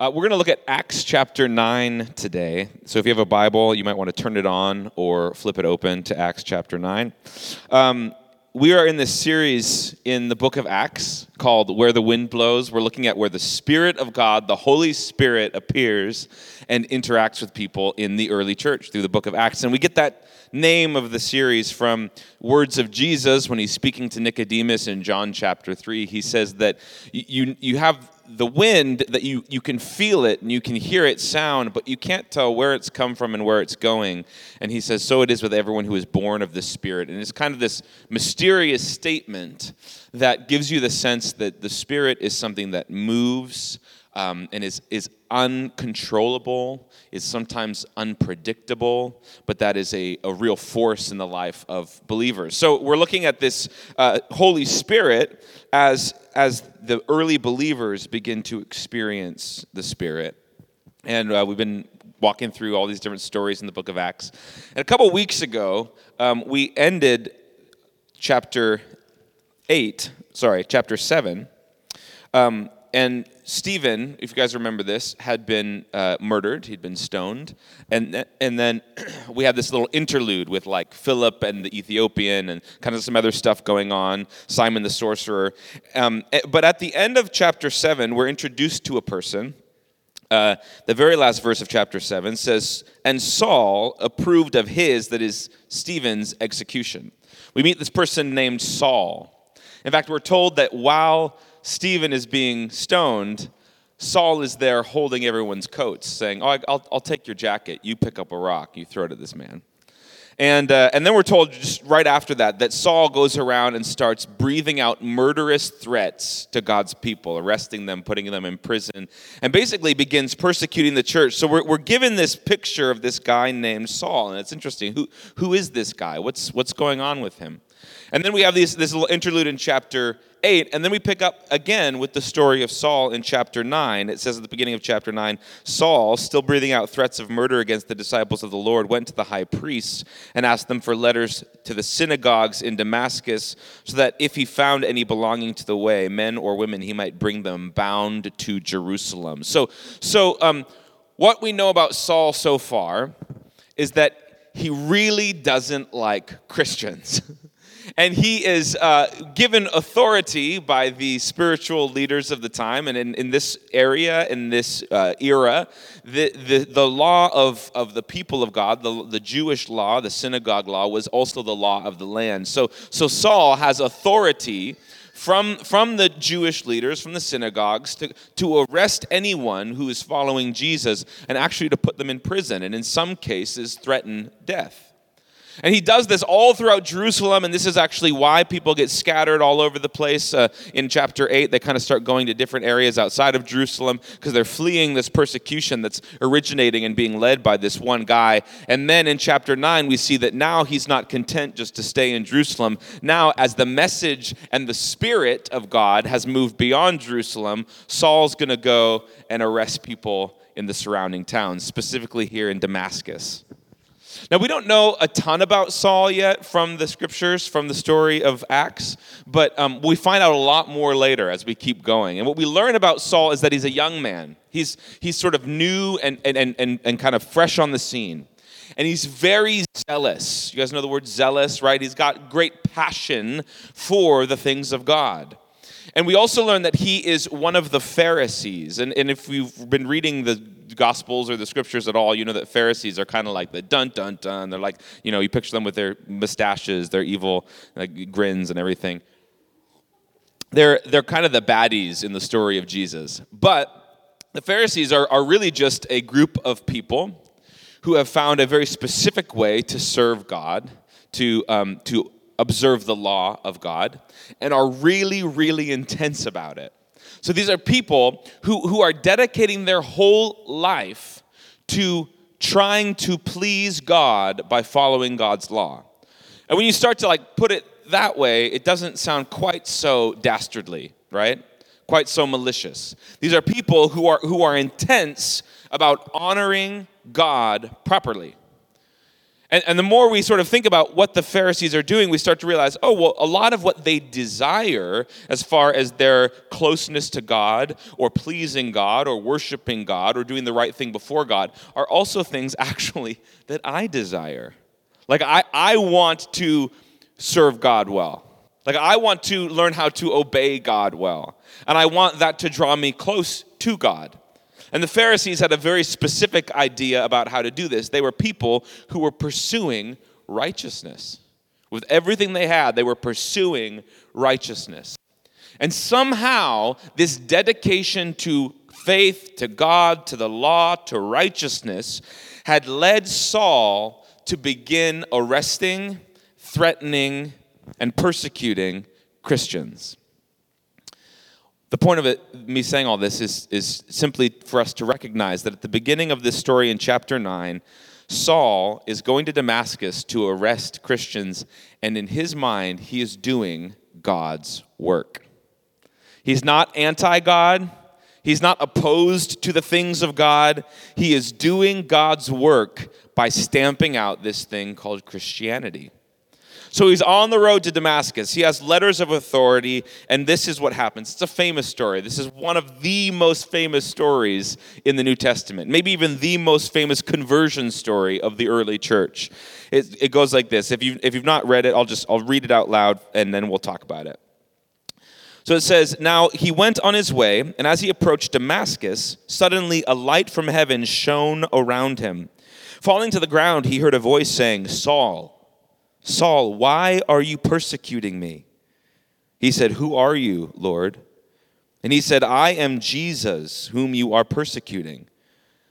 Uh, we're going to look at Acts chapter 9 today. So if you have a Bible, you might want to turn it on or flip it open to Acts chapter 9. Um, we are in this series in the book of Acts called Where the Wind Blows. We're looking at where the Spirit of God, the Holy Spirit, appears and interacts with people in the early church through the book of Acts. And we get that name of the series from words of Jesus when he's speaking to Nicodemus in John chapter 3. He says that you, you have the wind that you, you can feel it and you can hear it sound, but you can't tell where it's come from and where it's going. And he says, So it is with everyone who is born of the Spirit. And it's kind of this mysterious statement that gives you the sense that the Spirit is something that moves um, and is, is uncontrollable, is sometimes unpredictable, but that is a, a real force in the life of believers. So we're looking at this uh, Holy Spirit as, as the early believers begin to experience the Spirit. And uh, we've been walking through all these different stories in the book of Acts. And a couple weeks ago, um, we ended chapter 8, sorry, chapter 7. Um, and Stephen, if you guys remember this, had been uh, murdered. He'd been stoned, and and then we had this little interlude with like Philip and the Ethiopian and kind of some other stuff going on. Simon the sorcerer. Um, eh, but at the end of chapter seven, we're introduced to a person. Uh, the very last verse of chapter 7 says, And Saul approved of his, that is, Stephen's execution. We meet this person named Saul. In fact, we're told that while Stephen is being stoned, Saul is there holding everyone's coats, saying, Oh, I'll, I'll take your jacket. You pick up a rock, you throw it at this man. And, uh, and then we're told just right after that that Saul goes around and starts breathing out murderous threats to God's people, arresting them, putting them in prison, and basically begins persecuting the church. So we're, we're given this picture of this guy named Saul, and it's interesting. Who, who is this guy? What's, what's going on with him? And then we have these, this little interlude in chapter 8, and then we pick up again with the story of Saul in chapter 9. It says at the beginning of chapter 9 Saul, still breathing out threats of murder against the disciples of the Lord, went to the high priests and asked them for letters to the synagogues in Damascus, so that if he found any belonging to the way, men or women, he might bring them bound to Jerusalem. So, so um, what we know about Saul so far is that he really doesn't like Christians. and he is uh, given authority by the spiritual leaders of the time. And in, in this area, in this uh, era, the, the, the law of, of the people of God, the, the Jewish law, the synagogue law, was also the law of the land. So, so Saul has authority from, from the Jewish leaders, from the synagogues, to, to arrest anyone who is following Jesus and actually to put them in prison, and in some cases, threaten death. And he does this all throughout Jerusalem, and this is actually why people get scattered all over the place. Uh, in chapter 8, they kind of start going to different areas outside of Jerusalem because they're fleeing this persecution that's originating and being led by this one guy. And then in chapter 9, we see that now he's not content just to stay in Jerusalem. Now, as the message and the spirit of God has moved beyond Jerusalem, Saul's going to go and arrest people in the surrounding towns, specifically here in Damascus. Now, we don't know a ton about Saul yet from the scriptures, from the story of Acts, but um, we find out a lot more later as we keep going. And what we learn about Saul is that he's a young man. He's, he's sort of new and, and, and, and kind of fresh on the scene. And he's very zealous. You guys know the word zealous, right? He's got great passion for the things of God. And we also learn that he is one of the Pharisees. And, and if you've been reading the Gospels or the scriptures at all, you know that Pharisees are kind of like the dun dun dun. They're like, you know, you picture them with their mustaches, their evil like, grins and everything. They're, they're kind of the baddies in the story of Jesus. But the Pharisees are, are really just a group of people who have found a very specific way to serve God, to, um, to observe the law of God, and are really, really intense about it. So these are people who, who are dedicating their whole life to trying to please God by following God's law. And when you start to like put it that way, it doesn't sound quite so dastardly, right? Quite so malicious. These are people who are who are intense about honoring God properly. And, and the more we sort of think about what the Pharisees are doing, we start to realize, oh, well, a lot of what they desire as far as their closeness to God or pleasing God or worshiping God or doing the right thing before God are also things actually that I desire. Like, I, I want to serve God well. Like, I want to learn how to obey God well. And I want that to draw me close to God. And the Pharisees had a very specific idea about how to do this. They were people who were pursuing righteousness. With everything they had, they were pursuing righteousness. And somehow, this dedication to faith, to God, to the law, to righteousness, had led Saul to begin arresting, threatening, and persecuting Christians. The point of it, me saying all this is, is simply for us to recognize that at the beginning of this story in chapter 9, Saul is going to Damascus to arrest Christians, and in his mind, he is doing God's work. He's not anti God, he's not opposed to the things of God. He is doing God's work by stamping out this thing called Christianity. So he's on the road to Damascus. He has letters of authority, and this is what happens. It's a famous story. This is one of the most famous stories in the New Testament, maybe even the most famous conversion story of the early church. It, it goes like this. If, you, if you've not read it, I'll just I'll read it out loud, and then we'll talk about it. So it says, Now he went on his way, and as he approached Damascus, suddenly a light from heaven shone around him. Falling to the ground, he heard a voice saying, Saul, Saul, why are you persecuting me? He said, Who are you, Lord? And he said, I am Jesus, whom you are persecuting.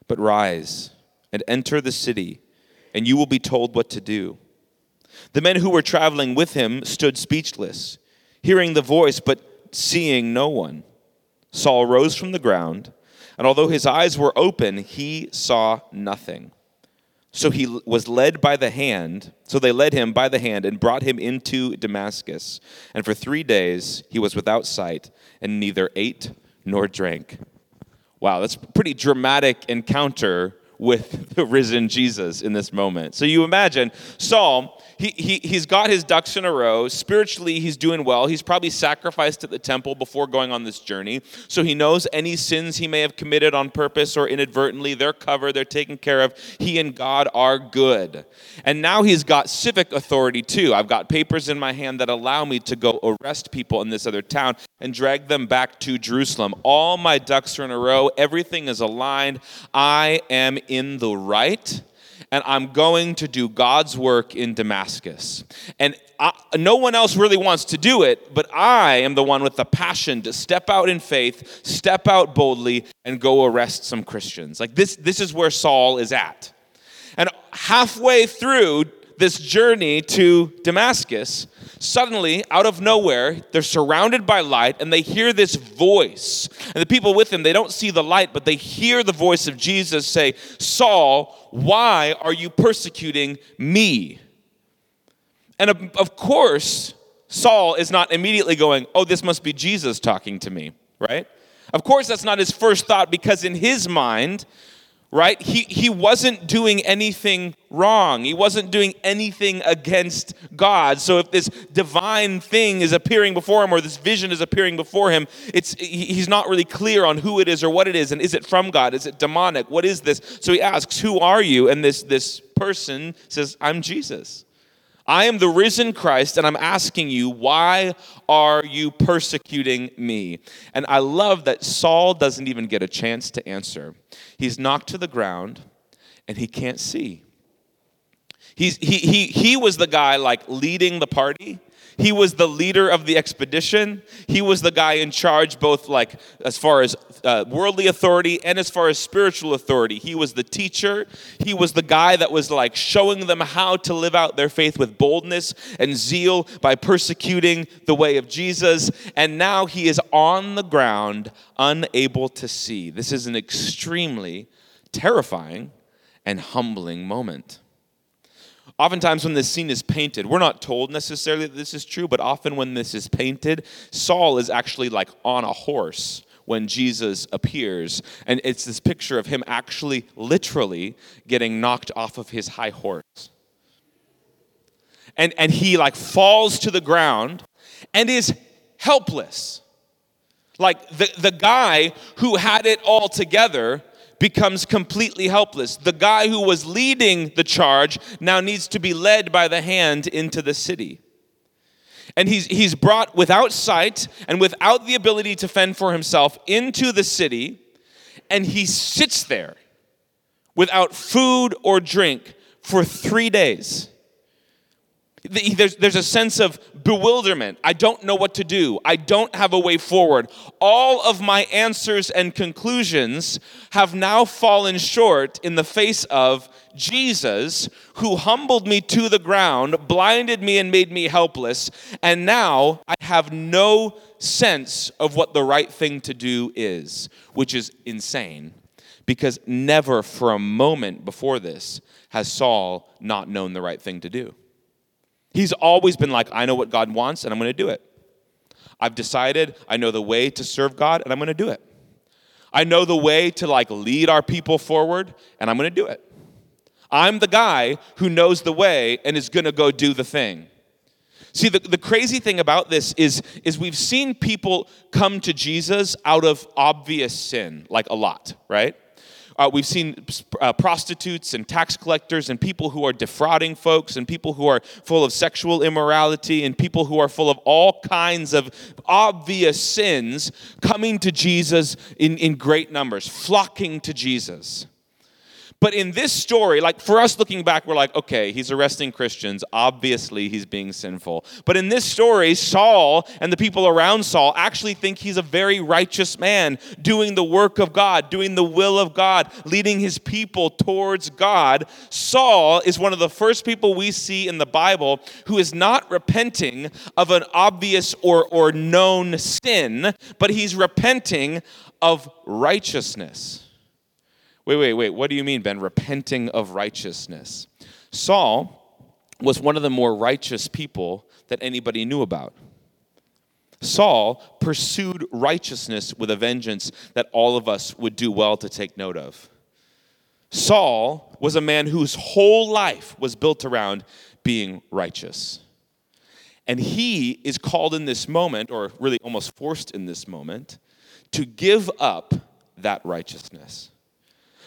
But rise and enter the city, and you will be told what to do. The men who were traveling with him stood speechless, hearing the voice, but seeing no one. Saul rose from the ground, and although his eyes were open, he saw nothing. So he was led by the hand. So they led him by the hand and brought him into Damascus. And for three days he was without sight and neither ate nor drank. Wow, that's pretty dramatic encounter with the risen Jesus in this moment. So you imagine Saul, he, he, he's got his ducks in a row. Spiritually, he's doing well. He's probably sacrificed at the temple before going on this journey. So he knows any sins he may have committed on purpose or inadvertently, they're covered, they're taken care of. He and God are good. And now he's got civic authority too. I've got papers in my hand that allow me to go arrest people in this other town and drag them back to Jerusalem. All my ducks are in a row, everything is aligned. I am in the right, and I'm going to do God's work in Damascus. And I, no one else really wants to do it, but I am the one with the passion to step out in faith, step out boldly, and go arrest some Christians. Like this, this is where Saul is at. And halfway through this journey to Damascus, suddenly, out of nowhere, they're surrounded by light and they hear this voice. And the people with him, they don't see the light, but they hear the voice of Jesus say, Saul, why are you persecuting me? And of, course, Saul is not immediately going, Oh, this must be Jesus talking to me, right? Of course, that's not his first thought because in his mind, right? He, he wasn't doing anything wrong. He wasn't doing anything against God. So if this divine thing is appearing before him or this vision is appearing before him, it's, he's not really clear on who it is or what it is. And is it from God? Is it demonic? What is this? So he asks, Who are you? And this, this person says, I'm Jesus. I am the risen Christ, and I'm asking you, why are you persecuting me? And I love that Saul doesn't even get a chance to answer. He's knocked to the ground, and he can't see. He's, he, he, he was the guy like leading the party, he was the leader of the expedition. He was the guy in charge, both like as far as uh, worldly authority and as far as spiritual authority. He was the teacher. He was the guy that was like showing them how to live out their faith with boldness and zeal by persecuting the way of Jesus. And now he is on the ground, unable to see. This is an extremely terrifying and humbling moment. Oftentimes, when this scene is painted, we're not told necessarily that this is true, but often when this is painted, Saul is actually like on a horse when Jesus appears. And it's this picture of him actually literally getting knocked off of his high horse. and, and he like falls to the ground and is helpless. Like the, the guy who had it all together becomes completely helpless. The guy who was leading the charge now needs to be led by the hand into the city. And he's, he's brought without sight and without the ability to fend for himself into the city, and he sits there without food or drink for three days. There's, there's a sense of bewilderment. I don't know what to do. I don't have a way forward. All of my answers and conclusions have now fallen short in the face of Jesus, who humbled me to the ground, blinded me, and made me helpless. And now I have no sense of what the right thing to do is, which is insane because never for a moment before this has Saul not known the right thing to do. He's always been like, I know what God wants and I'm going to do it. I've decided I know the way to serve God and I'm going to do it. I know the way to like lead our people forward and I'm going to do it. I'm the guy who knows the way and is going to go do the thing. See, the, the crazy thing about this is, is we've seen people come to Jesus out of obvious sin, like a lot, right? Uh, we've seen uh, prostitutes and tax collectors and people who are defrauding folks and people who are full of sexual immorality and people who are full of all kinds of obvious sins coming to Jesus in, in great numbers, flocking to Jesus. But in this story, like for us looking back, we're like, okay, he's arresting Christians. Obviously, he's being sinful. But in this story, Saul and the people around Saul actually think he's a very righteous man, doing the work of God, doing the will of God, leading his people towards God. Saul is one of the first people we see in the Bible who is not repenting of an obvious or, or known sin, but he's repenting of righteousness. Wait, wait, wait. What do you mean, Ben? Repenting of righteousness. Saul was one of the more righteous people that anybody knew about. Saul pursued righteousness with a vengeance that all of us would do well to take note of. Saul was a man whose whole life was built around being righteous. And he is called in this moment, or really almost forced in this moment, to give up that righteousness.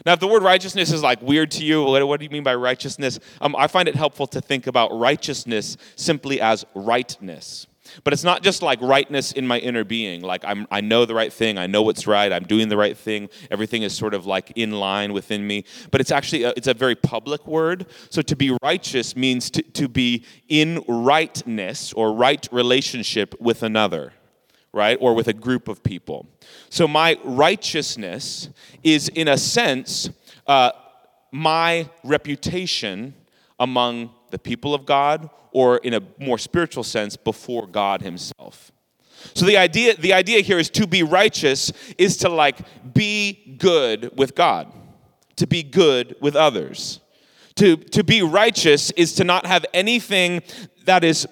Now, if the word righteousness is like weird to you, what, what do you mean by righteousness? Um, I find it helpful to think about righteousness simply as rightness. But it's not just like rightness in my inner being, like I'm, I know the right thing, I know what's right, I'm doing the right thing, everything is sort of like in line within me. But it's actually, a, it's a very public word. So to be righteous means to, to be in rightness or right relationship with another right? Or with a group of people. So my righteousness is, in a sense, uh, my reputation among the people of God, or in a more spiritual sense, before God Himself. So the idea, the idea here is to be righteous is to like be good with God, to be good with others. To, to be righteous is to not have anything that is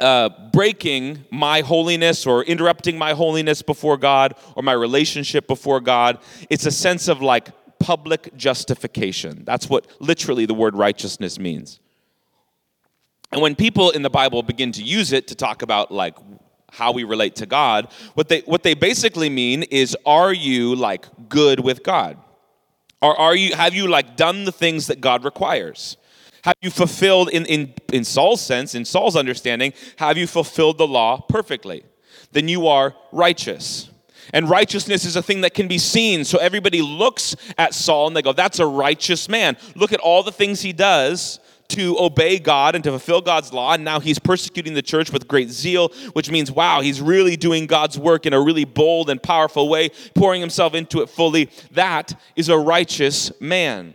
uh, breaking my holiness or interrupting my holiness before God or my relationship before God. It's a sense of like public justification. That's what literally the word righteousness means. And when people in the Bible begin to use it to talk about like how we relate to God, what they what they basically mean is are you like good with God? Or are you have you like done the things that God requires? Have you fulfilled, in, in, in Saul's sense, in Saul's understanding, have you fulfilled the law perfectly? Then you are righteous. And righteousness is a thing that can be seen. So everybody looks at Saul and they go, that's a righteous man. Look at all the things he does to obey God and to fulfill God's law. And now he's persecuting the church with great zeal, which means, wow, he's really doing God's work in a really bold and powerful way, pouring himself into it fully. That is a righteous man.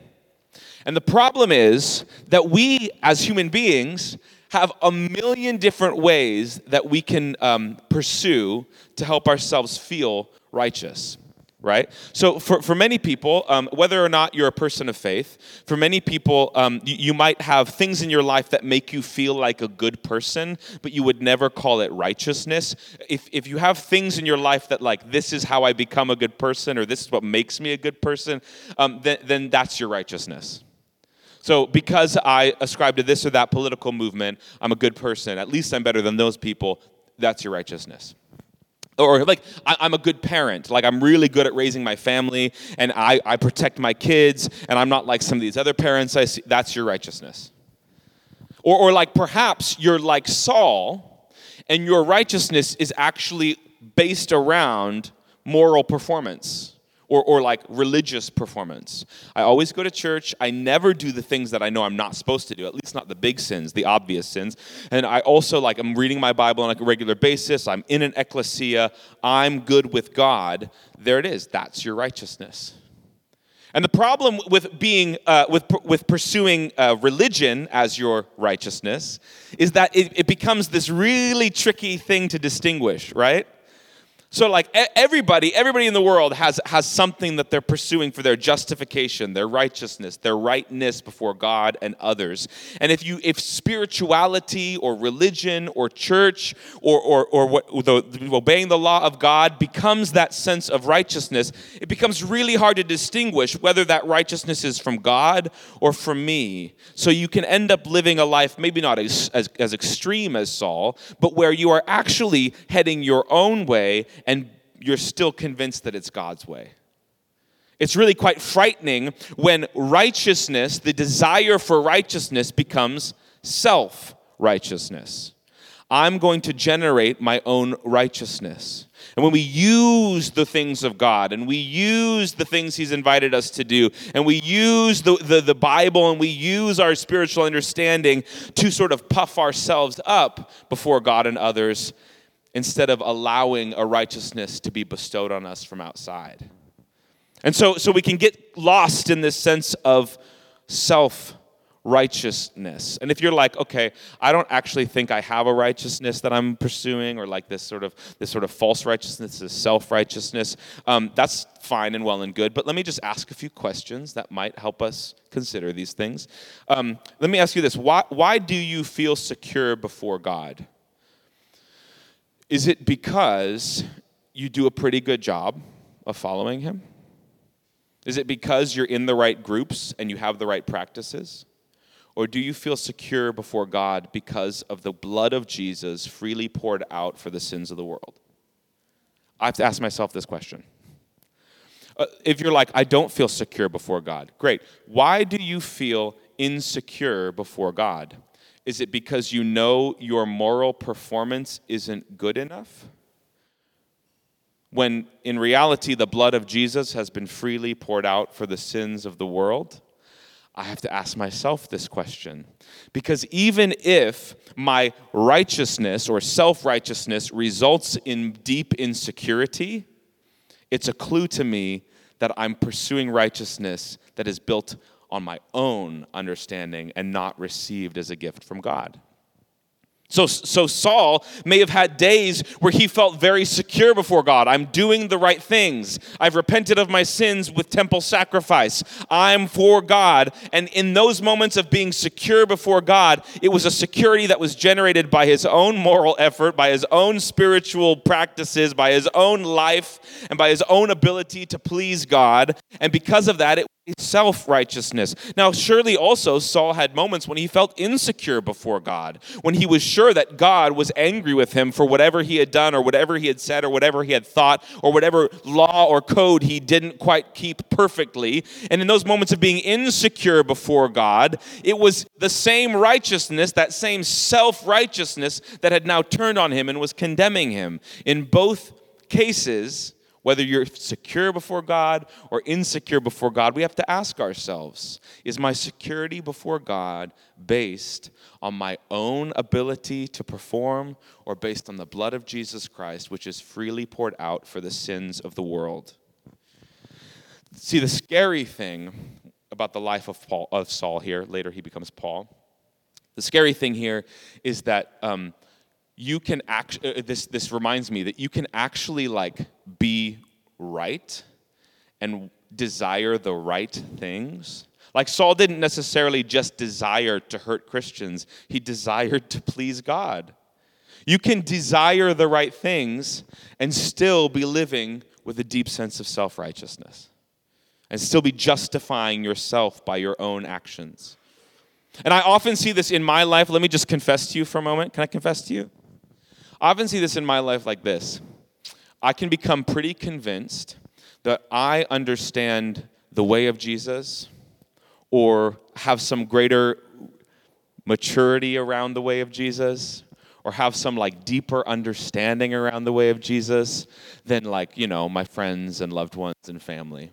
And the problem is that we, as human beings, have a million different ways that we can um, pursue to help ourselves feel righteous right? So for, for many people um, whether or not you're a person of faith for many people um, you, you, might have things in your life that make you feel like a good person but you would never call it righteousness. If, if you have things in your life that like this is how i become a good person or this is what makes me a good person um, then, then that's your righteousness So, because I ascribe to this or that political movement, I'm a good person. At least I'm better than those people. That's your righteousness. Or, like, I, am a good parent. Like, I'm really good at raising my family, and I, I protect my kids, and I'm not like some of these other parents I see. That's your righteousness. Or, or like, perhaps you're like Saul, and your righteousness is actually based around moral performance or, or like religious performance. I always go to church. I never do the things that I know I'm not supposed to do, at least not the big sins, the obvious sins. And I also like, I'm reading my Bible on like a regular basis. I'm in an ecclesia. I'm good with God. There it is. That's your righteousness. And the problem with being, uh, with, with pursuing uh, religion as your righteousness is that it, it becomes this really tricky thing to distinguish, right? So, like everybody, everybody in the world has, has something that they're pursuing for their justification, their righteousness, their rightness before God and others. And if you, if spirituality or religion or church or, or, or what, the, obeying the law of God becomes that sense of righteousness, it becomes really hard to distinguish whether that righteousness is from God or from me. So you can end up living a life maybe not as, as, as extreme as Saul, but where you are actually heading your own way and you're still convinced that it's God's way. It's really quite frightening when righteousness, the desire for righteousness, becomes self righteousness. I'm going to generate my own righteousness. And when we use the things of God and we use the things He's invited us to do, and we use the, the, the, Bible and we use our spiritual understanding to sort of puff ourselves up before God and others, instead of allowing a righteousness to be bestowed on us from outside. And so, so we can get lost in this sense of self righteousness. And if you're like, okay, I don't actually think I have a righteousness that I'm pursuing, or like this sort of this sort of false righteousness, this self righteousness, um, that's fine and well and good. But let me just ask a few questions that might help us consider these things. Um, let me ask you this: Why why do you feel secure before God? Is it because you do a pretty good job of following Him? Is it because you're in the right groups and you have the right practices? Or do you feel secure before God because of the blood of Jesus freely poured out for the sins of the world? I have to ask myself this question. Uh, if you're like, I don't feel secure before God, great. Why do you feel insecure before God? Is it because you know your moral performance isn't good enough? When in reality, the blood of Jesus has been freely poured out for the sins of the world? I have to ask myself this question. Because even if my righteousness or self righteousness results in deep insecurity, it's a clue to me that I'm pursuing righteousness that is built on my own understanding and not received as a gift from God. So, so Saul may have had days where he felt very secure before God. I'm doing the right things. I've repented of my sins with temple sacrifice. I'm for God. And in those moments of being secure before God, it was a security that was generated by his own moral effort, by his own spiritual practices, by his own life, and by his own ability to please God. And because of that, it self righteousness. Now, surely also Saul had moments when he felt insecure before God, when he was sure that God was angry with him for whatever he had done, or whatever he had said, or whatever he had thought, or whatever law or code he didn't quite keep perfectly. And in those moments of being insecure before God, it was the same righteousness, that same self righteousness, that had now turned on him and was condemning him. In both cases, whether you're secure before God or insecure before God, we have to ask ourselves Is my security before God based on my own ability to perform or based on the blood of Jesus Christ, which is freely poured out for the sins of the world? See, the scary thing about the life of, Paul, of Saul here, later he becomes Paul, the scary thing here is that. Um, you can act uh, this this reminds me that you can actually like be right and desire the right things like saul didn't necessarily just desire to hurt christians he desired to please god you can desire the right things and still be living with a deep sense of self-righteousness and still be justifying yourself by your own actions And I often see this in my life. Let me just confess to you for a moment. Can I confess to you? I often see this in my life like this I can become pretty convinced that I understand the way of Jesus or have some greater maturity around the way of Jesus or have some like deeper understanding around the way of Jesus than like, you know, my friends and loved ones and family.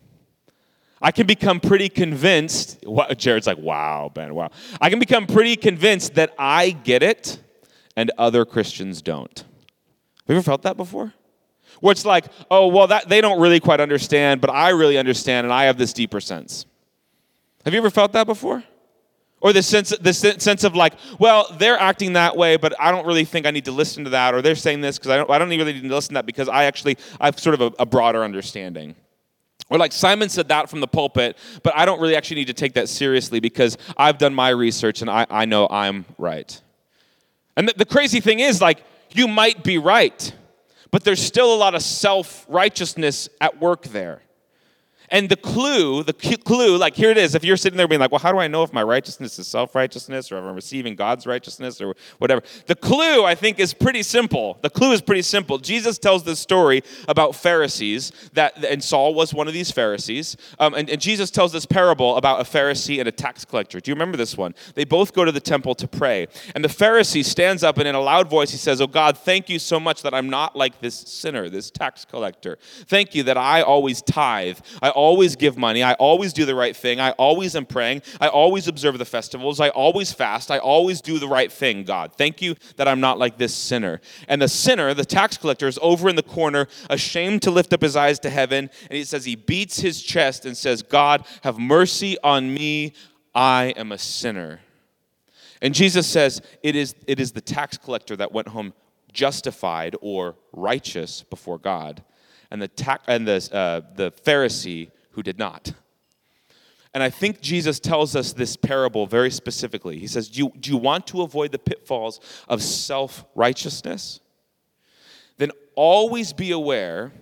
I can become pretty convinced. Jared's like, wow, Ben, wow. I can become pretty convinced that I get it and other Christians don't. Have you ever felt that before? Where it's like, oh, well, that they don't really quite understand, but I really understand, and I have this deeper sense. Have you ever felt that before? Or the sense, the sense of like, well, they're acting that way, but I don't really think I need to listen to that, or they're saying this because I don't, I don't really need to listen to that because I actually I have sort of a, a broader understanding. Or like Simon said that from the pulpit, but I don't really actually need to take that seriously because I've done my research and I, I know I'm right. And the, the crazy thing is, like, you might be right, but there's still a lot of self righteousness at work there. And the clue, the clue, like here it is. If you're sitting there being like, well, how do I know if my righteousness is self righteousness or if I'm receiving God's righteousness or whatever? The clue, I think, is pretty simple. The clue is pretty simple. Jesus tells this story about Pharisees, that, and Saul was one of these Pharisees. Um, and, and Jesus tells this parable about a Pharisee and a tax collector. Do you remember this one? They both go to the temple to pray. And the Pharisee stands up and in a loud voice he says, Oh God, thank you so much that I'm not like this sinner, this tax collector. Thank you that I always tithe. I always give money. I always do the right thing. I always am praying. I always observe the festivals. I always fast. I always do the right thing, God. Thank you that I'm not like this sinner. And the sinner, the tax collector, is over in the corner, ashamed to lift up his eyes to heaven. And he says, he beats his chest and says, God, have mercy on me. I am a sinner. And Jesus says, it is, it is the tax collector that went home justified or righteous before God and the, ta- and the, uh, the Pharisee who did not. And I think Jesus tells us this parable very specifically. He says, Do you, do you want to avoid the pitfalls of self righteousness? Then always be aware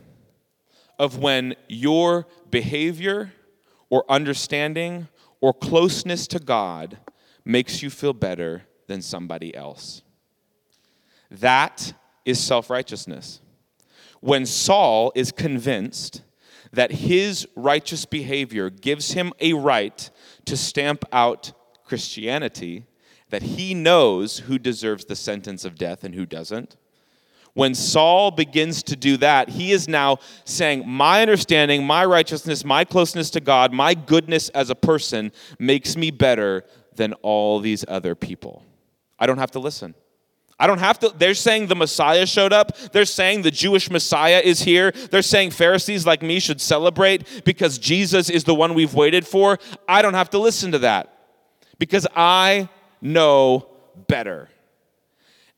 of when your behavior or understanding or closeness to God makes you feel better than somebody else. That is self righteousness when Saul is convinced that his righteous behavior gives him a right to stamp out Christianity, that he knows who deserves the sentence of death and who doesn't. When Saul begins to do that, he is now saying, My understanding, my righteousness, my closeness to God, my goodness as a person makes me better than all these other people. I don't have to listen. I don't have to. They're saying the Messiah showed up. They're saying the Jewish Messiah is here. They're saying Pharisees like me should celebrate because Jesus is the one we've waited for. I don't have to listen to that because I know better.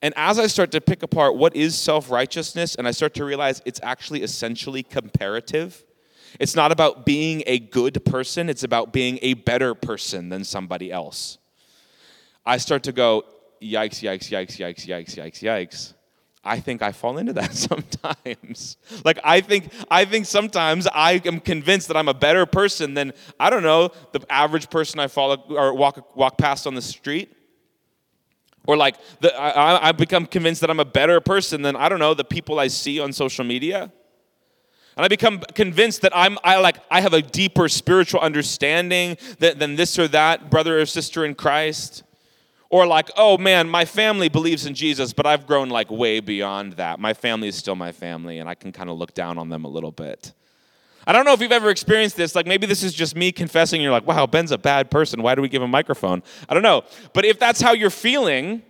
And as I start to pick apart what is self righteousness, and I start to realize it's actually essentially comparative, it's not about being a good person, it's about being a better person than somebody else. I start to go, yikes, yikes, yikes, yikes, yikes, yikes, yikes. I think I fall into that sometimes. like I think I think sometimes I am convinced that I'm a better person than I don't know the average person I follow or walk walk past on the street. Or like the, I, I become convinced that I'm a better person than I don't know the people I see on social media. And I become convinced that I'm I like I have a deeper spiritual understanding than, than this or that brother or sister in Christ. Or like, oh man, my family believes in Jesus, but I've grown like way beyond that. My family is still my family, and I can kind of look down on them a little bit. I don't know if you've ever experienced this. Like maybe this is just me confessing. You're like, wow, Ben's a bad person. Why do we give him a microphone? I don't know. But if that's how you're feeling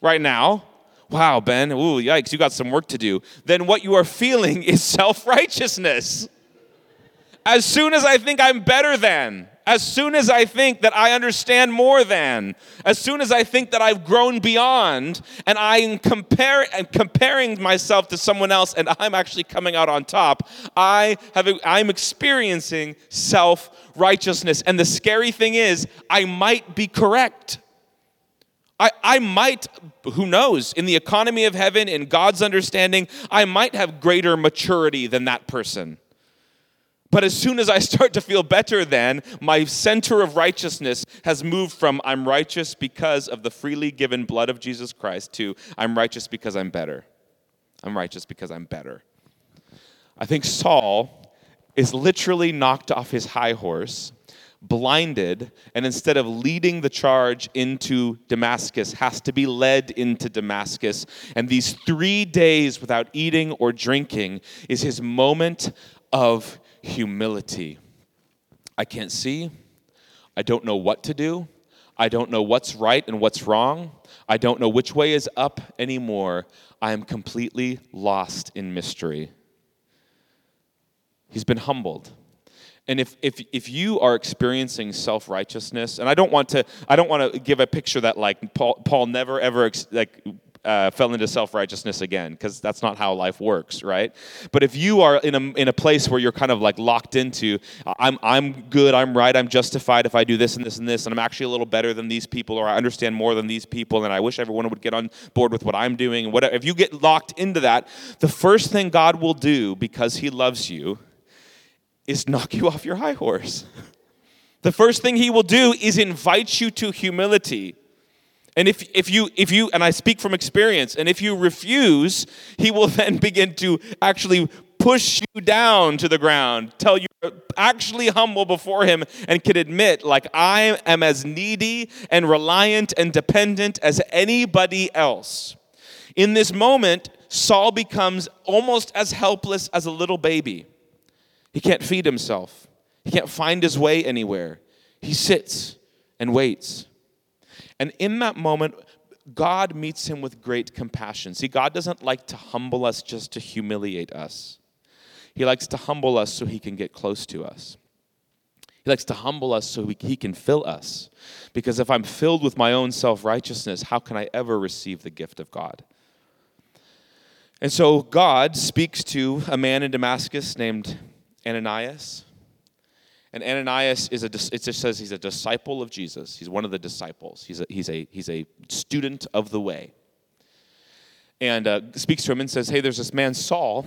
right now, wow, Ben, ooh, yikes, you got some work to do. Then what you are feeling is self righteousness. As soon as I think I'm better than, as soon as I think that I understand more than, as soon as I think that I've grown beyond, and I am compare, comparing myself to someone else and I'm actually coming out on top, I have, I'm experiencing self righteousness. And the scary thing is, I might be correct. I, I might, who knows, in the economy of heaven, in God's understanding, I might have greater maturity than that person. But as soon as I start to feel better, then my center of righteousness has moved from I'm righteous because of the freely given blood of Jesus Christ to I'm righteous because I'm better. I'm righteous because I'm better. I think Saul is literally knocked off his high horse, blinded, and instead of leading the charge into Damascus, has to be led into Damascus. And these three days without eating or drinking is his moment of humility. I can't see. I don't know what to do. I don't know what's right and what's wrong. I don't know which way is up anymore. I am completely lost in mystery. He's been humbled. And if, if, if you are experiencing self righteousness, and I don't want to I don't want to give a picture that like Paul, Paul never ever like uh, fell into self righteousness again, because that's not how life works, right? But if you are in a, in a place where you're kind of like locked into, I'm, I'm good, I'm right, I'm justified if I do this and this and this, and I'm actually a little better than these people, or I understand more than these people, and I wish everyone would get on board with what I'm doing, whatever. If you get locked into that, the first thing God will do, because He loves you, is knock you off your high horse. The first thing He will do is invite you to humility. And if, if you if you and I speak from experience, and if you refuse, he will then begin to actually push you down to the ground, tell you actually humble before him and can admit like I am as needy and reliant and dependent as anybody else. In this moment, Saul becomes almost as helpless as a little baby. He can't feed himself. He can't find his way anywhere. He sits and waits. And in that moment, God meets him with great compassion. See, God doesn't like to humble us just to humiliate us, He likes to humble us so He can get close to us. He likes to humble us so He can fill us. Because if I'm filled with my own self righteousness, how can I ever receive the gift of God? And so God speaks to a man in Damascus named Ananias. And Ananias is a, it just says he's a disciple of Jesus. He's one of the disciples. He's a, he's a, he's a student of the way. And uh, speaks to him and says, Hey, there's this man, Saul,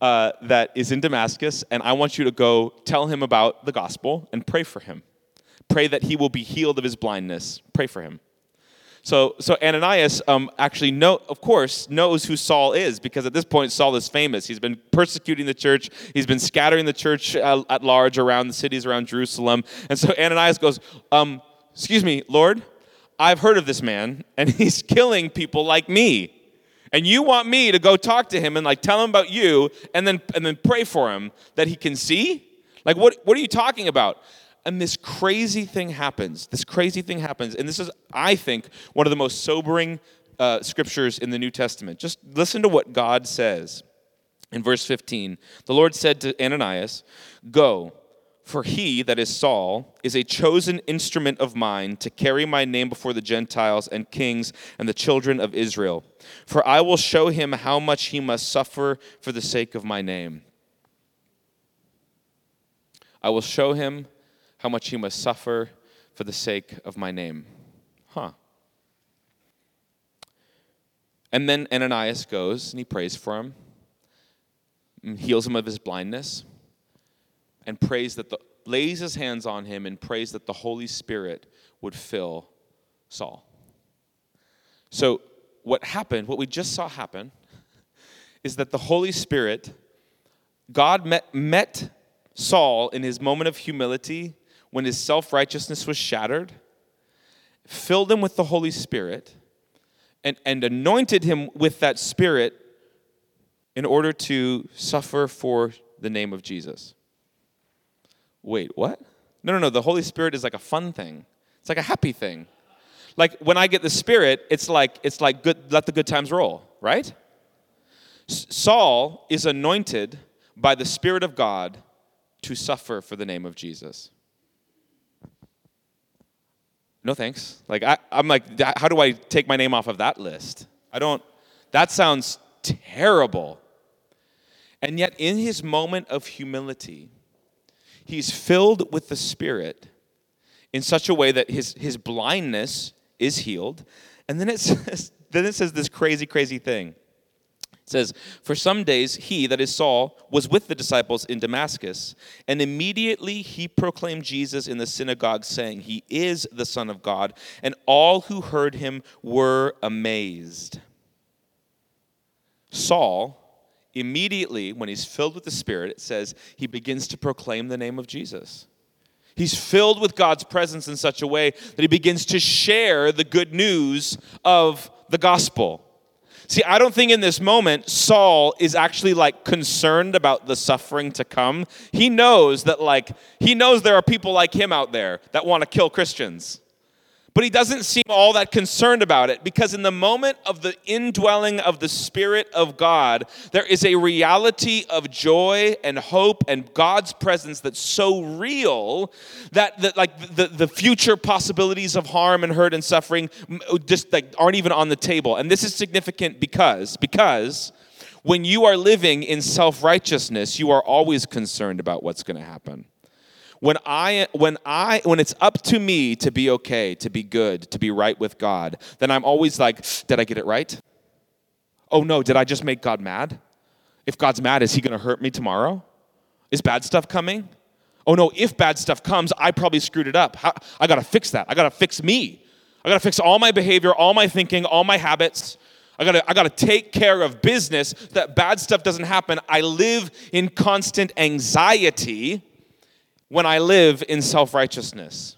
uh, that is in Damascus, and I want you to go tell him about the gospel and pray for him. Pray that he will be healed of his blindness. Pray for him. So, so Ananias um, actually know, of course, knows who Saul is because at this point Saul is famous. He's been persecuting the church. He's been scattering the church uh, at large around the cities around Jerusalem. And so Ananias goes, um, "Excuse me, Lord, I've heard of this man, and he's killing people like me. And you want me to go talk to him and like tell him about you, and then and then pray for him that he can see? Like what? What are you talking about?" And this crazy thing happens. This crazy thing happens. And this is, I think, one of the most sobering uh, scriptures in the New Testament. Just listen to what God says in verse 15. The Lord said to Ananias, Go, for he, that is Saul, is a chosen instrument of mine to carry my name before the Gentiles and kings and the children of Israel. For I will show him how much he must suffer for the sake of my name. I will show him how much he must suffer for the sake of my name. Huh. And then Ananias goes and he prays for him, heals him of his blindness, and prays that the lays his hands on him and prays that the Holy Spirit would fill Saul. So what happened, what we just saw happen, is that the Holy Spirit, God met, met Saul in his moment of humility when his self righteousness was shattered, filled him with the Holy Spirit, and, and anointed him with that Spirit in order to suffer for the name of Jesus. Wait, what? No, no, no. The Holy Spirit is like a fun thing. It's like a happy thing. Like when I get the Spirit, it's like it's like good. Let the good times roll, right? Saul is anointed by the Spirit of God to suffer for the name of Jesus no thanks. Like, I, I'm like, how do I take my name off of that list? I don't, that sounds terrible. And yet, in his moment of humility, he's filled with the Spirit in such a way that his, his blindness is healed. And then it says, then it says this crazy, crazy thing. It says, For some days he, that is Saul, was with the disciples in Damascus, and immediately he proclaimed Jesus in the synagogue, saying, He is the Son of God. And all who heard him were amazed. Saul, immediately, when he's filled with the Spirit, it says he begins to proclaim the name of Jesus. He's filled with God's presence in such a way that he begins to share the good news of the gospel. See, I don't think in this moment Saul is actually like concerned about the suffering to come. He knows that, like, he knows there are people like him out there that want to kill Christians. But he doesn't seem all that concerned about it because, in the moment of the indwelling of the Spirit of God, there is a reality of joy and hope and God's presence that's so real that, that like the, the future possibilities of harm and hurt and suffering just like aren't even on the table. And this is significant because because when you are living in self-righteousness, you are always concerned about what's going to happen when I when I when it's up to me to be okay, to be good, to be right with God, then I'm always like, did I get it right? Oh no, did I just make God mad? If God's mad, is he going to hurt me tomorrow? Is bad stuff coming? Oh no, if bad stuff comes, I probably screwed it up. How, I got to fix that. I got to fix me. I got to fix all my behavior, all my thinking, all my habits. I gotta, I gotta take care of business that bad stuff doesn't happen. I live in constant anxiety when I live in self righteousness.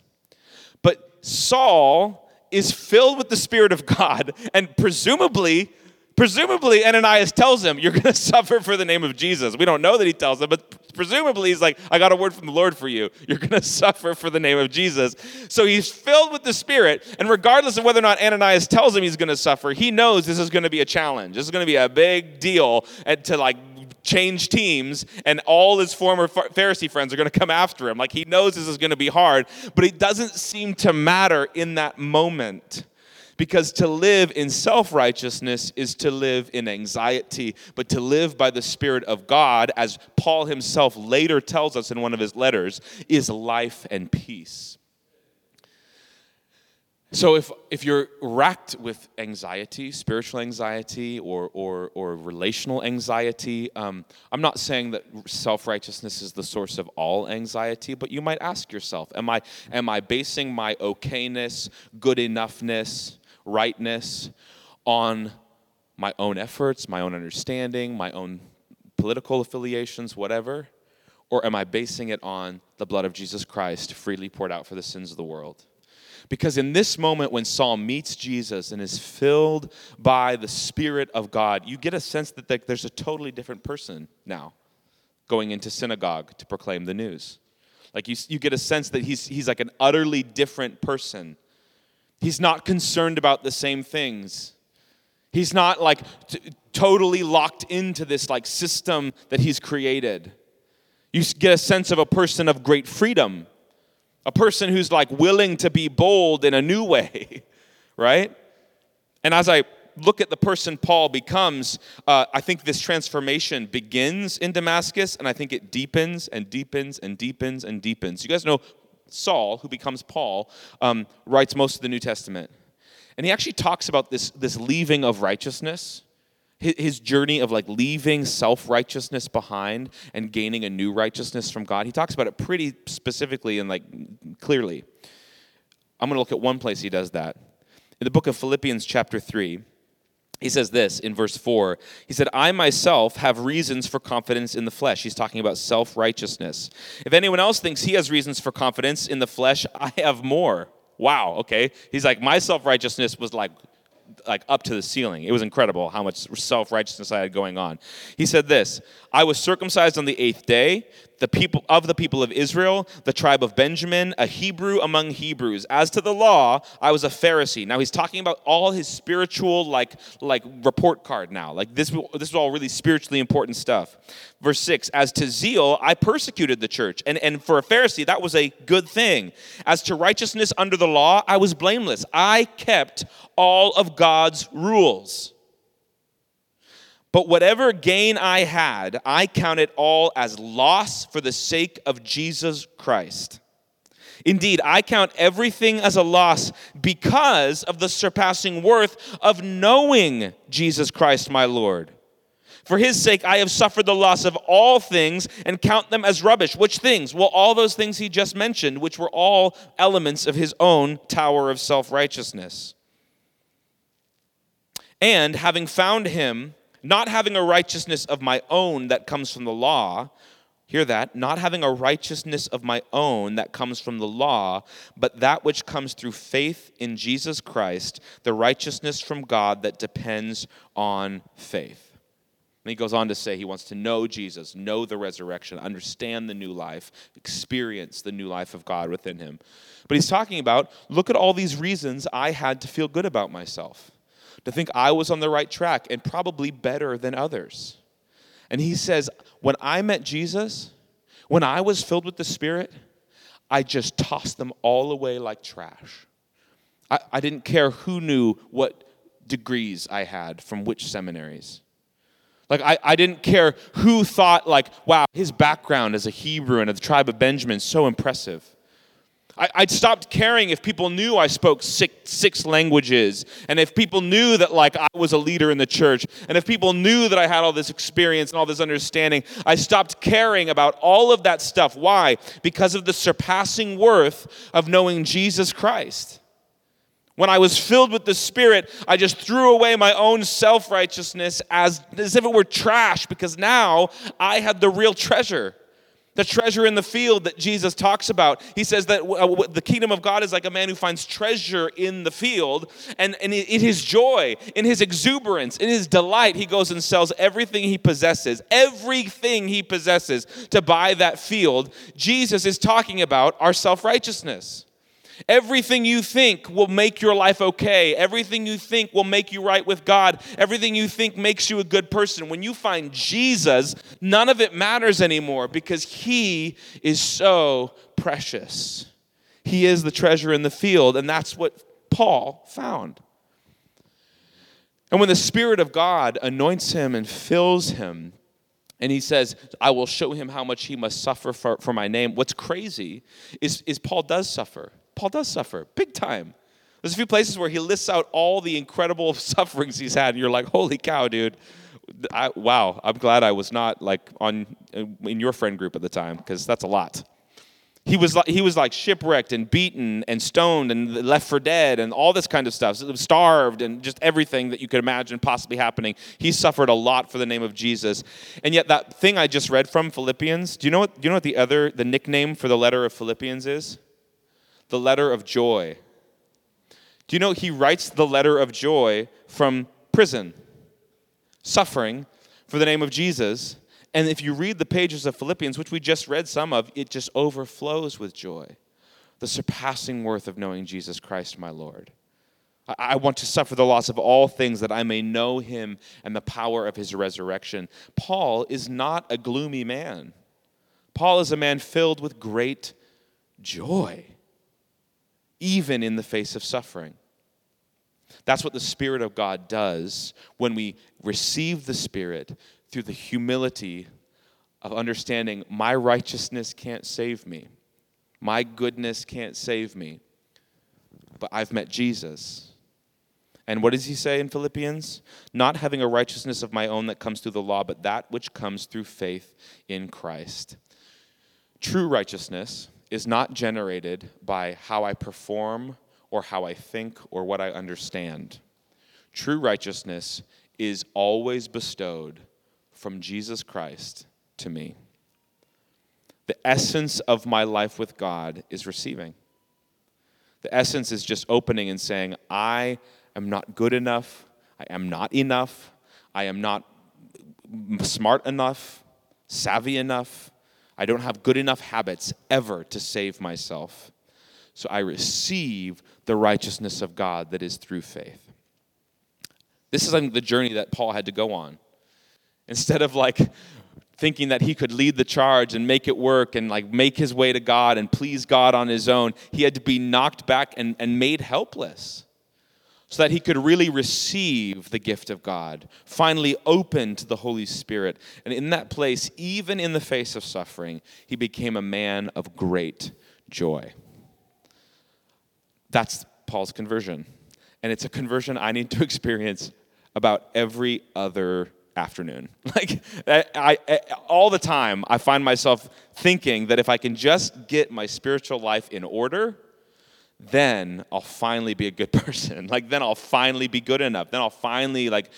But Saul is filled with the Spirit of God, and presumably, presumably Ananias tells him, You're going to suffer for the name of Jesus. We don't know that he tells him, but presumably he's like, I got a word from the Lord for you. You're going to suffer for the name of Jesus. So he's filled with the Spirit, and regardless of whether or not Ananias tells him he's going to suffer, he knows this is going to be a challenge. This is going to be a big deal and to like change teams, and all his former Pharisee friends are going to come after him. Like he knows this is going to be hard, but it doesn't seem to matter in that moment. Because to live in self righteousness is to live in anxiety, but to live by the Spirit of God, as Paul himself later tells us in one of his letters, is life and peace. So if, if you're racked with anxiety, spiritual anxiety, or, or, or relational anxiety, um, I'm not saying that self righteousness is the source of all anxiety, but you might ask yourself Am I, am I basing my okayness, good enoughness, rightness on my own efforts, my own understanding, my own political affiliations, whatever? Or am I basing it on the blood of Jesus Christ freely poured out for the sins of the world? Because in this moment, when Saul meets Jesus and is filled by the Spirit of God, you get a sense that there's a totally different person now going into synagogue to proclaim the news. Like you, you get a sense that he's, he's like an utterly different person. He's not concerned about the same things. He's not like t- totally locked into this like system that he's created. You get a sense of a person of great freedom a person who's like willing to be bold in a new way, right? And as I look at the person Paul becomes, uh, I think this transformation begins in Damascus, and I think it deepens and deepens and deepens and deepens. You guys know Saul, who becomes Paul, um, writes most of the New Testament. And he actually talks about this, this leaving of righteousness his journey of like leaving self-righteousness behind and gaining a new righteousness from god. He talks about it pretty specifically and like clearly. I'm going to look at one place he does that. In the book of philippians chapter 3 he says this in verse 4 he said i myself have reasons for confidence in the flesh. He's talking about self-righteousness. If anyone else thinks he has reasons for confidence in the flesh i have more. Wow okay. He's like my self-righteousness was like like up to the ceiling. It was incredible how much self righteousness I had going on. He said this I was circumcised on the eighth day, the people of the people of Israel, the tribe of Benjamin, a Hebrew among Hebrews. As to the law, I was a Pharisee. Now he's talking about all his spiritual like like report card now. Like this this is all really spiritually important stuff. Verse 6, as to zeal, I persecuted the church. And and for a Pharisee, that was a good thing. As to righteousness under the law, I was blameless. I kept all of God's rules. But whatever gain I had, I count it all as loss for the sake of Jesus Christ. Indeed, I count everything as a loss because of the surpassing worth of knowing Jesus Christ, my Lord. For his sake, I have suffered the loss of all things and count them as rubbish. Which things? Well, all those things he just mentioned, which were all elements of his own tower of self righteousness. And having found him, not having a righteousness of my own that comes from the law, hear that, not having a righteousness of my own that comes from the law, but that which comes through faith in Jesus Christ, the righteousness from God that depends on faith. And he goes on to say he wants to know Jesus, know the resurrection, understand the new life, experience the new life of God within him. But he's talking about look at all these reasons I had to feel good about myself, to think I was on the right track and probably better than others. And he says, when I met Jesus, when I was filled with the Spirit, I just tossed them all away like trash. I, I didn't care who knew what degrees I had from which seminaries. Like, I, I didn't care who thought, like, wow, his background as a Hebrew and of the tribe of Benjamin is so impressive. I, I'd stopped caring if people knew I spoke six, six languages, and if people knew that, like, I was a leader in the church, and if people knew that I had all this experience and all this understanding. I stopped caring about all of that stuff. Why? Because of the surpassing worth of knowing Jesus Christ. When I was filled with the Spirit, I just threw away my own self righteousness as, as if it were trash because now I had the real treasure. The treasure in the field that Jesus talks about. He says that uh, the kingdom of God is like a man who finds treasure in the field. And, and in his joy, in his exuberance, in his delight, he goes and sells everything he possesses, everything he possesses to buy that field. Jesus is talking about our self righteousness. Everything you think will make your life okay. Everything you think will make you right with God. Everything you think makes you a good person. When you find Jesus, none of it matters anymore because He is so precious. He is the treasure in the field, and that's what Paul found. And when the Spirit of God anoints him and fills him, and he says, I will show him how much he must suffer for, for my name. What's crazy is, is Paul does suffer. Paul does suffer big time. There's a few places where he lists out all the incredible sufferings he's had, and you're like, holy cow, dude. I, wow, I'm glad I was not like on uh, in your friend group at the time because that's a lot. He was like he was like shipwrecked and beaten and stoned and left for dead and all this kind of stuff, starved and just everything that you could imagine possibly happening. He suffered a lot for the name of Jesus, and yet that thing I just read from Philippians. Do you know what? Do you know what the other the nickname for the letter of Philippians is? The letter of joy. Do you know he writes the letter of joy from prison, suffering for the name of Jesus? And if you read the pages of Philippians, which we just read some of, it just overflows with joy. The surpassing worth of knowing Jesus Christ, my Lord. I want to suffer the loss of all things that I may know him and the power of his resurrection. Paul is not a gloomy man. Paul is a man filled with great joy even in the face of suffering. That's what the Spirit of God does when we receive the Spirit through the humility of understanding my righteousness can't save me, my goodness can't save me, but I've met Jesus. And what does he say in Philippians? Not having a righteousness of my own that comes through the law, but that which comes through faith in Christ. True righteousness is not generated by how I perform or how I think or what I understand. True righteousness is always bestowed from Jesus Christ to me. The essence of my life with God is receiving. The essence is just opening and saying, I am not good enough. I am not enough. I am not smart enough, savvy enough. I don't have good enough habits ever to save myself. So I receive the righteousness of God that is through faith. This is the journey that Paul had to go on. Instead of like thinking that he could lead the charge and make it work and like make his way to God and please God on his own, he had to be knocked back and, and made helpless so that he could really receive the gift of God, finally open to the Holy Spirit. And in that place, even in the face of suffering, he became a man of great joy. That's Paul's conversion. And it's a conversion I need to experience about every other afternoon. Like I, I, all the time, I find myself thinking that if I can just get my spiritual life in order, then I'll finally be a good person. Like then I'll finally be good enough. Then I'll finally like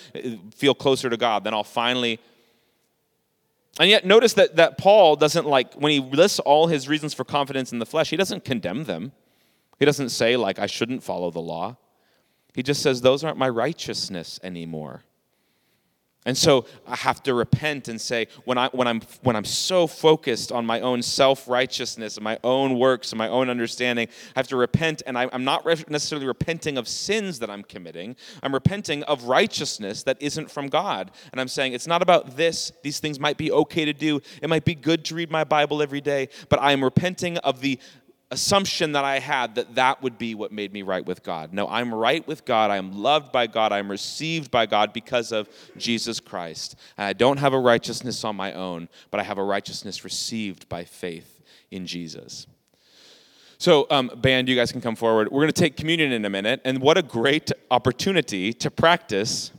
feel closer to God. Then I'll finally and yet notice that, that Paul doesn't like when he lists all his reasons for confidence in the flesh, he doesn't condemn them. He doesn't say like I shouldn't follow the law. He just says those aren't my righteousness anymore. And so I have to repent and say, when, I, when, I'm, when I'm so focused on my own self righteousness and my own works and my own understanding, I have to repent. And I, am not necessarily repenting of sins that I'm committing, I'm repenting of righteousness that isn't from God. And I'm saying, it's not about this. These things might be okay to do, it might be good to read my Bible every day, but I am repenting of the assumption that I had that that would be what made me right with God. No, I'm right with God. I am loved by God. I am received by God because of Jesus Christ. And I don't have a righteousness on my own, but I have a righteousness received by faith in Jesus. So, um, band, you guys can come forward. We're going to take communion in a minute, and what a great opportunity to practice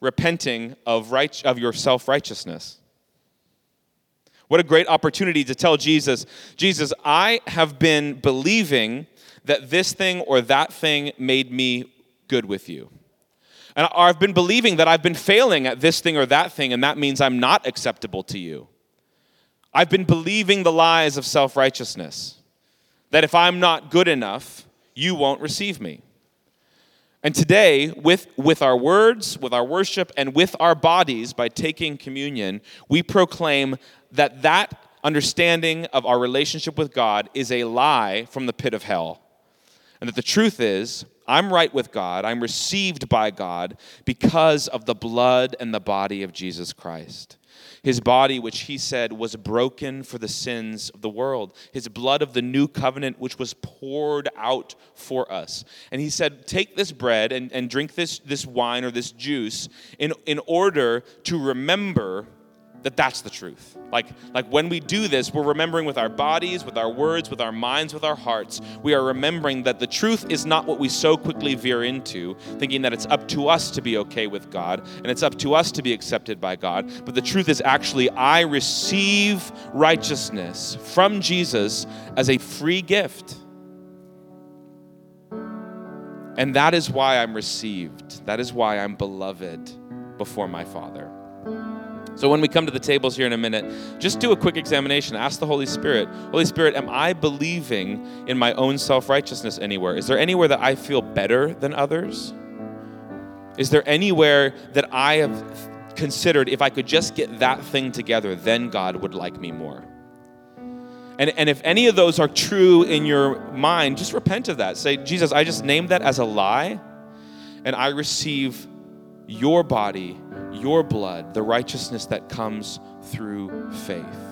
repenting of, right, of your self righteousness. What a great opportunity to tell Jesus, Jesus, I have been believing that this thing or that thing made me good with you. And I've been believing that I've been failing at this thing or that thing, and that means I'm not acceptable to you. I've been believing the lies of self righteousness, that if I'm not good enough, you won't receive me. And today, with, with our words, with our worship, and with our bodies, by taking communion, we proclaim that that understanding of our relationship with God is a lie from the pit of hell. And that the truth is, I'm right with God, I'm received by God because of the blood and the body of Jesus Christ. His body, which he said was broken for the sins of the world, his blood of the new covenant, which was poured out for us. And he said, Take this bread and, and drink this, this wine or this juice in, in order to remember that that's the truth. Like, like when we do this, we're remembering with our bodies, with our words, with our minds, with our hearts, we are remembering that the truth is not what we so quickly veer into, thinking that it's up to us to be okay with God and it's up to us to be accepted by God. But the truth is actually, I receive righteousness from Jesus as a free gift. And that is why I'm received. That is why I'm beloved before my Father. So when we come to the tables here in a minute, just do a quick examination. Ask the Holy Spirit, Holy Spirit, am I believing in my own self righteousness anywhere? Is there anywhere that I feel better than others? Is there anywhere that I have considered if I could just get that thing together, then God would like me more? And, and if any of those are true in your mind, just repent of that. Say, Jesus, I just named that as a lie, and I receive your body your blood, the righteousness that comes through faith.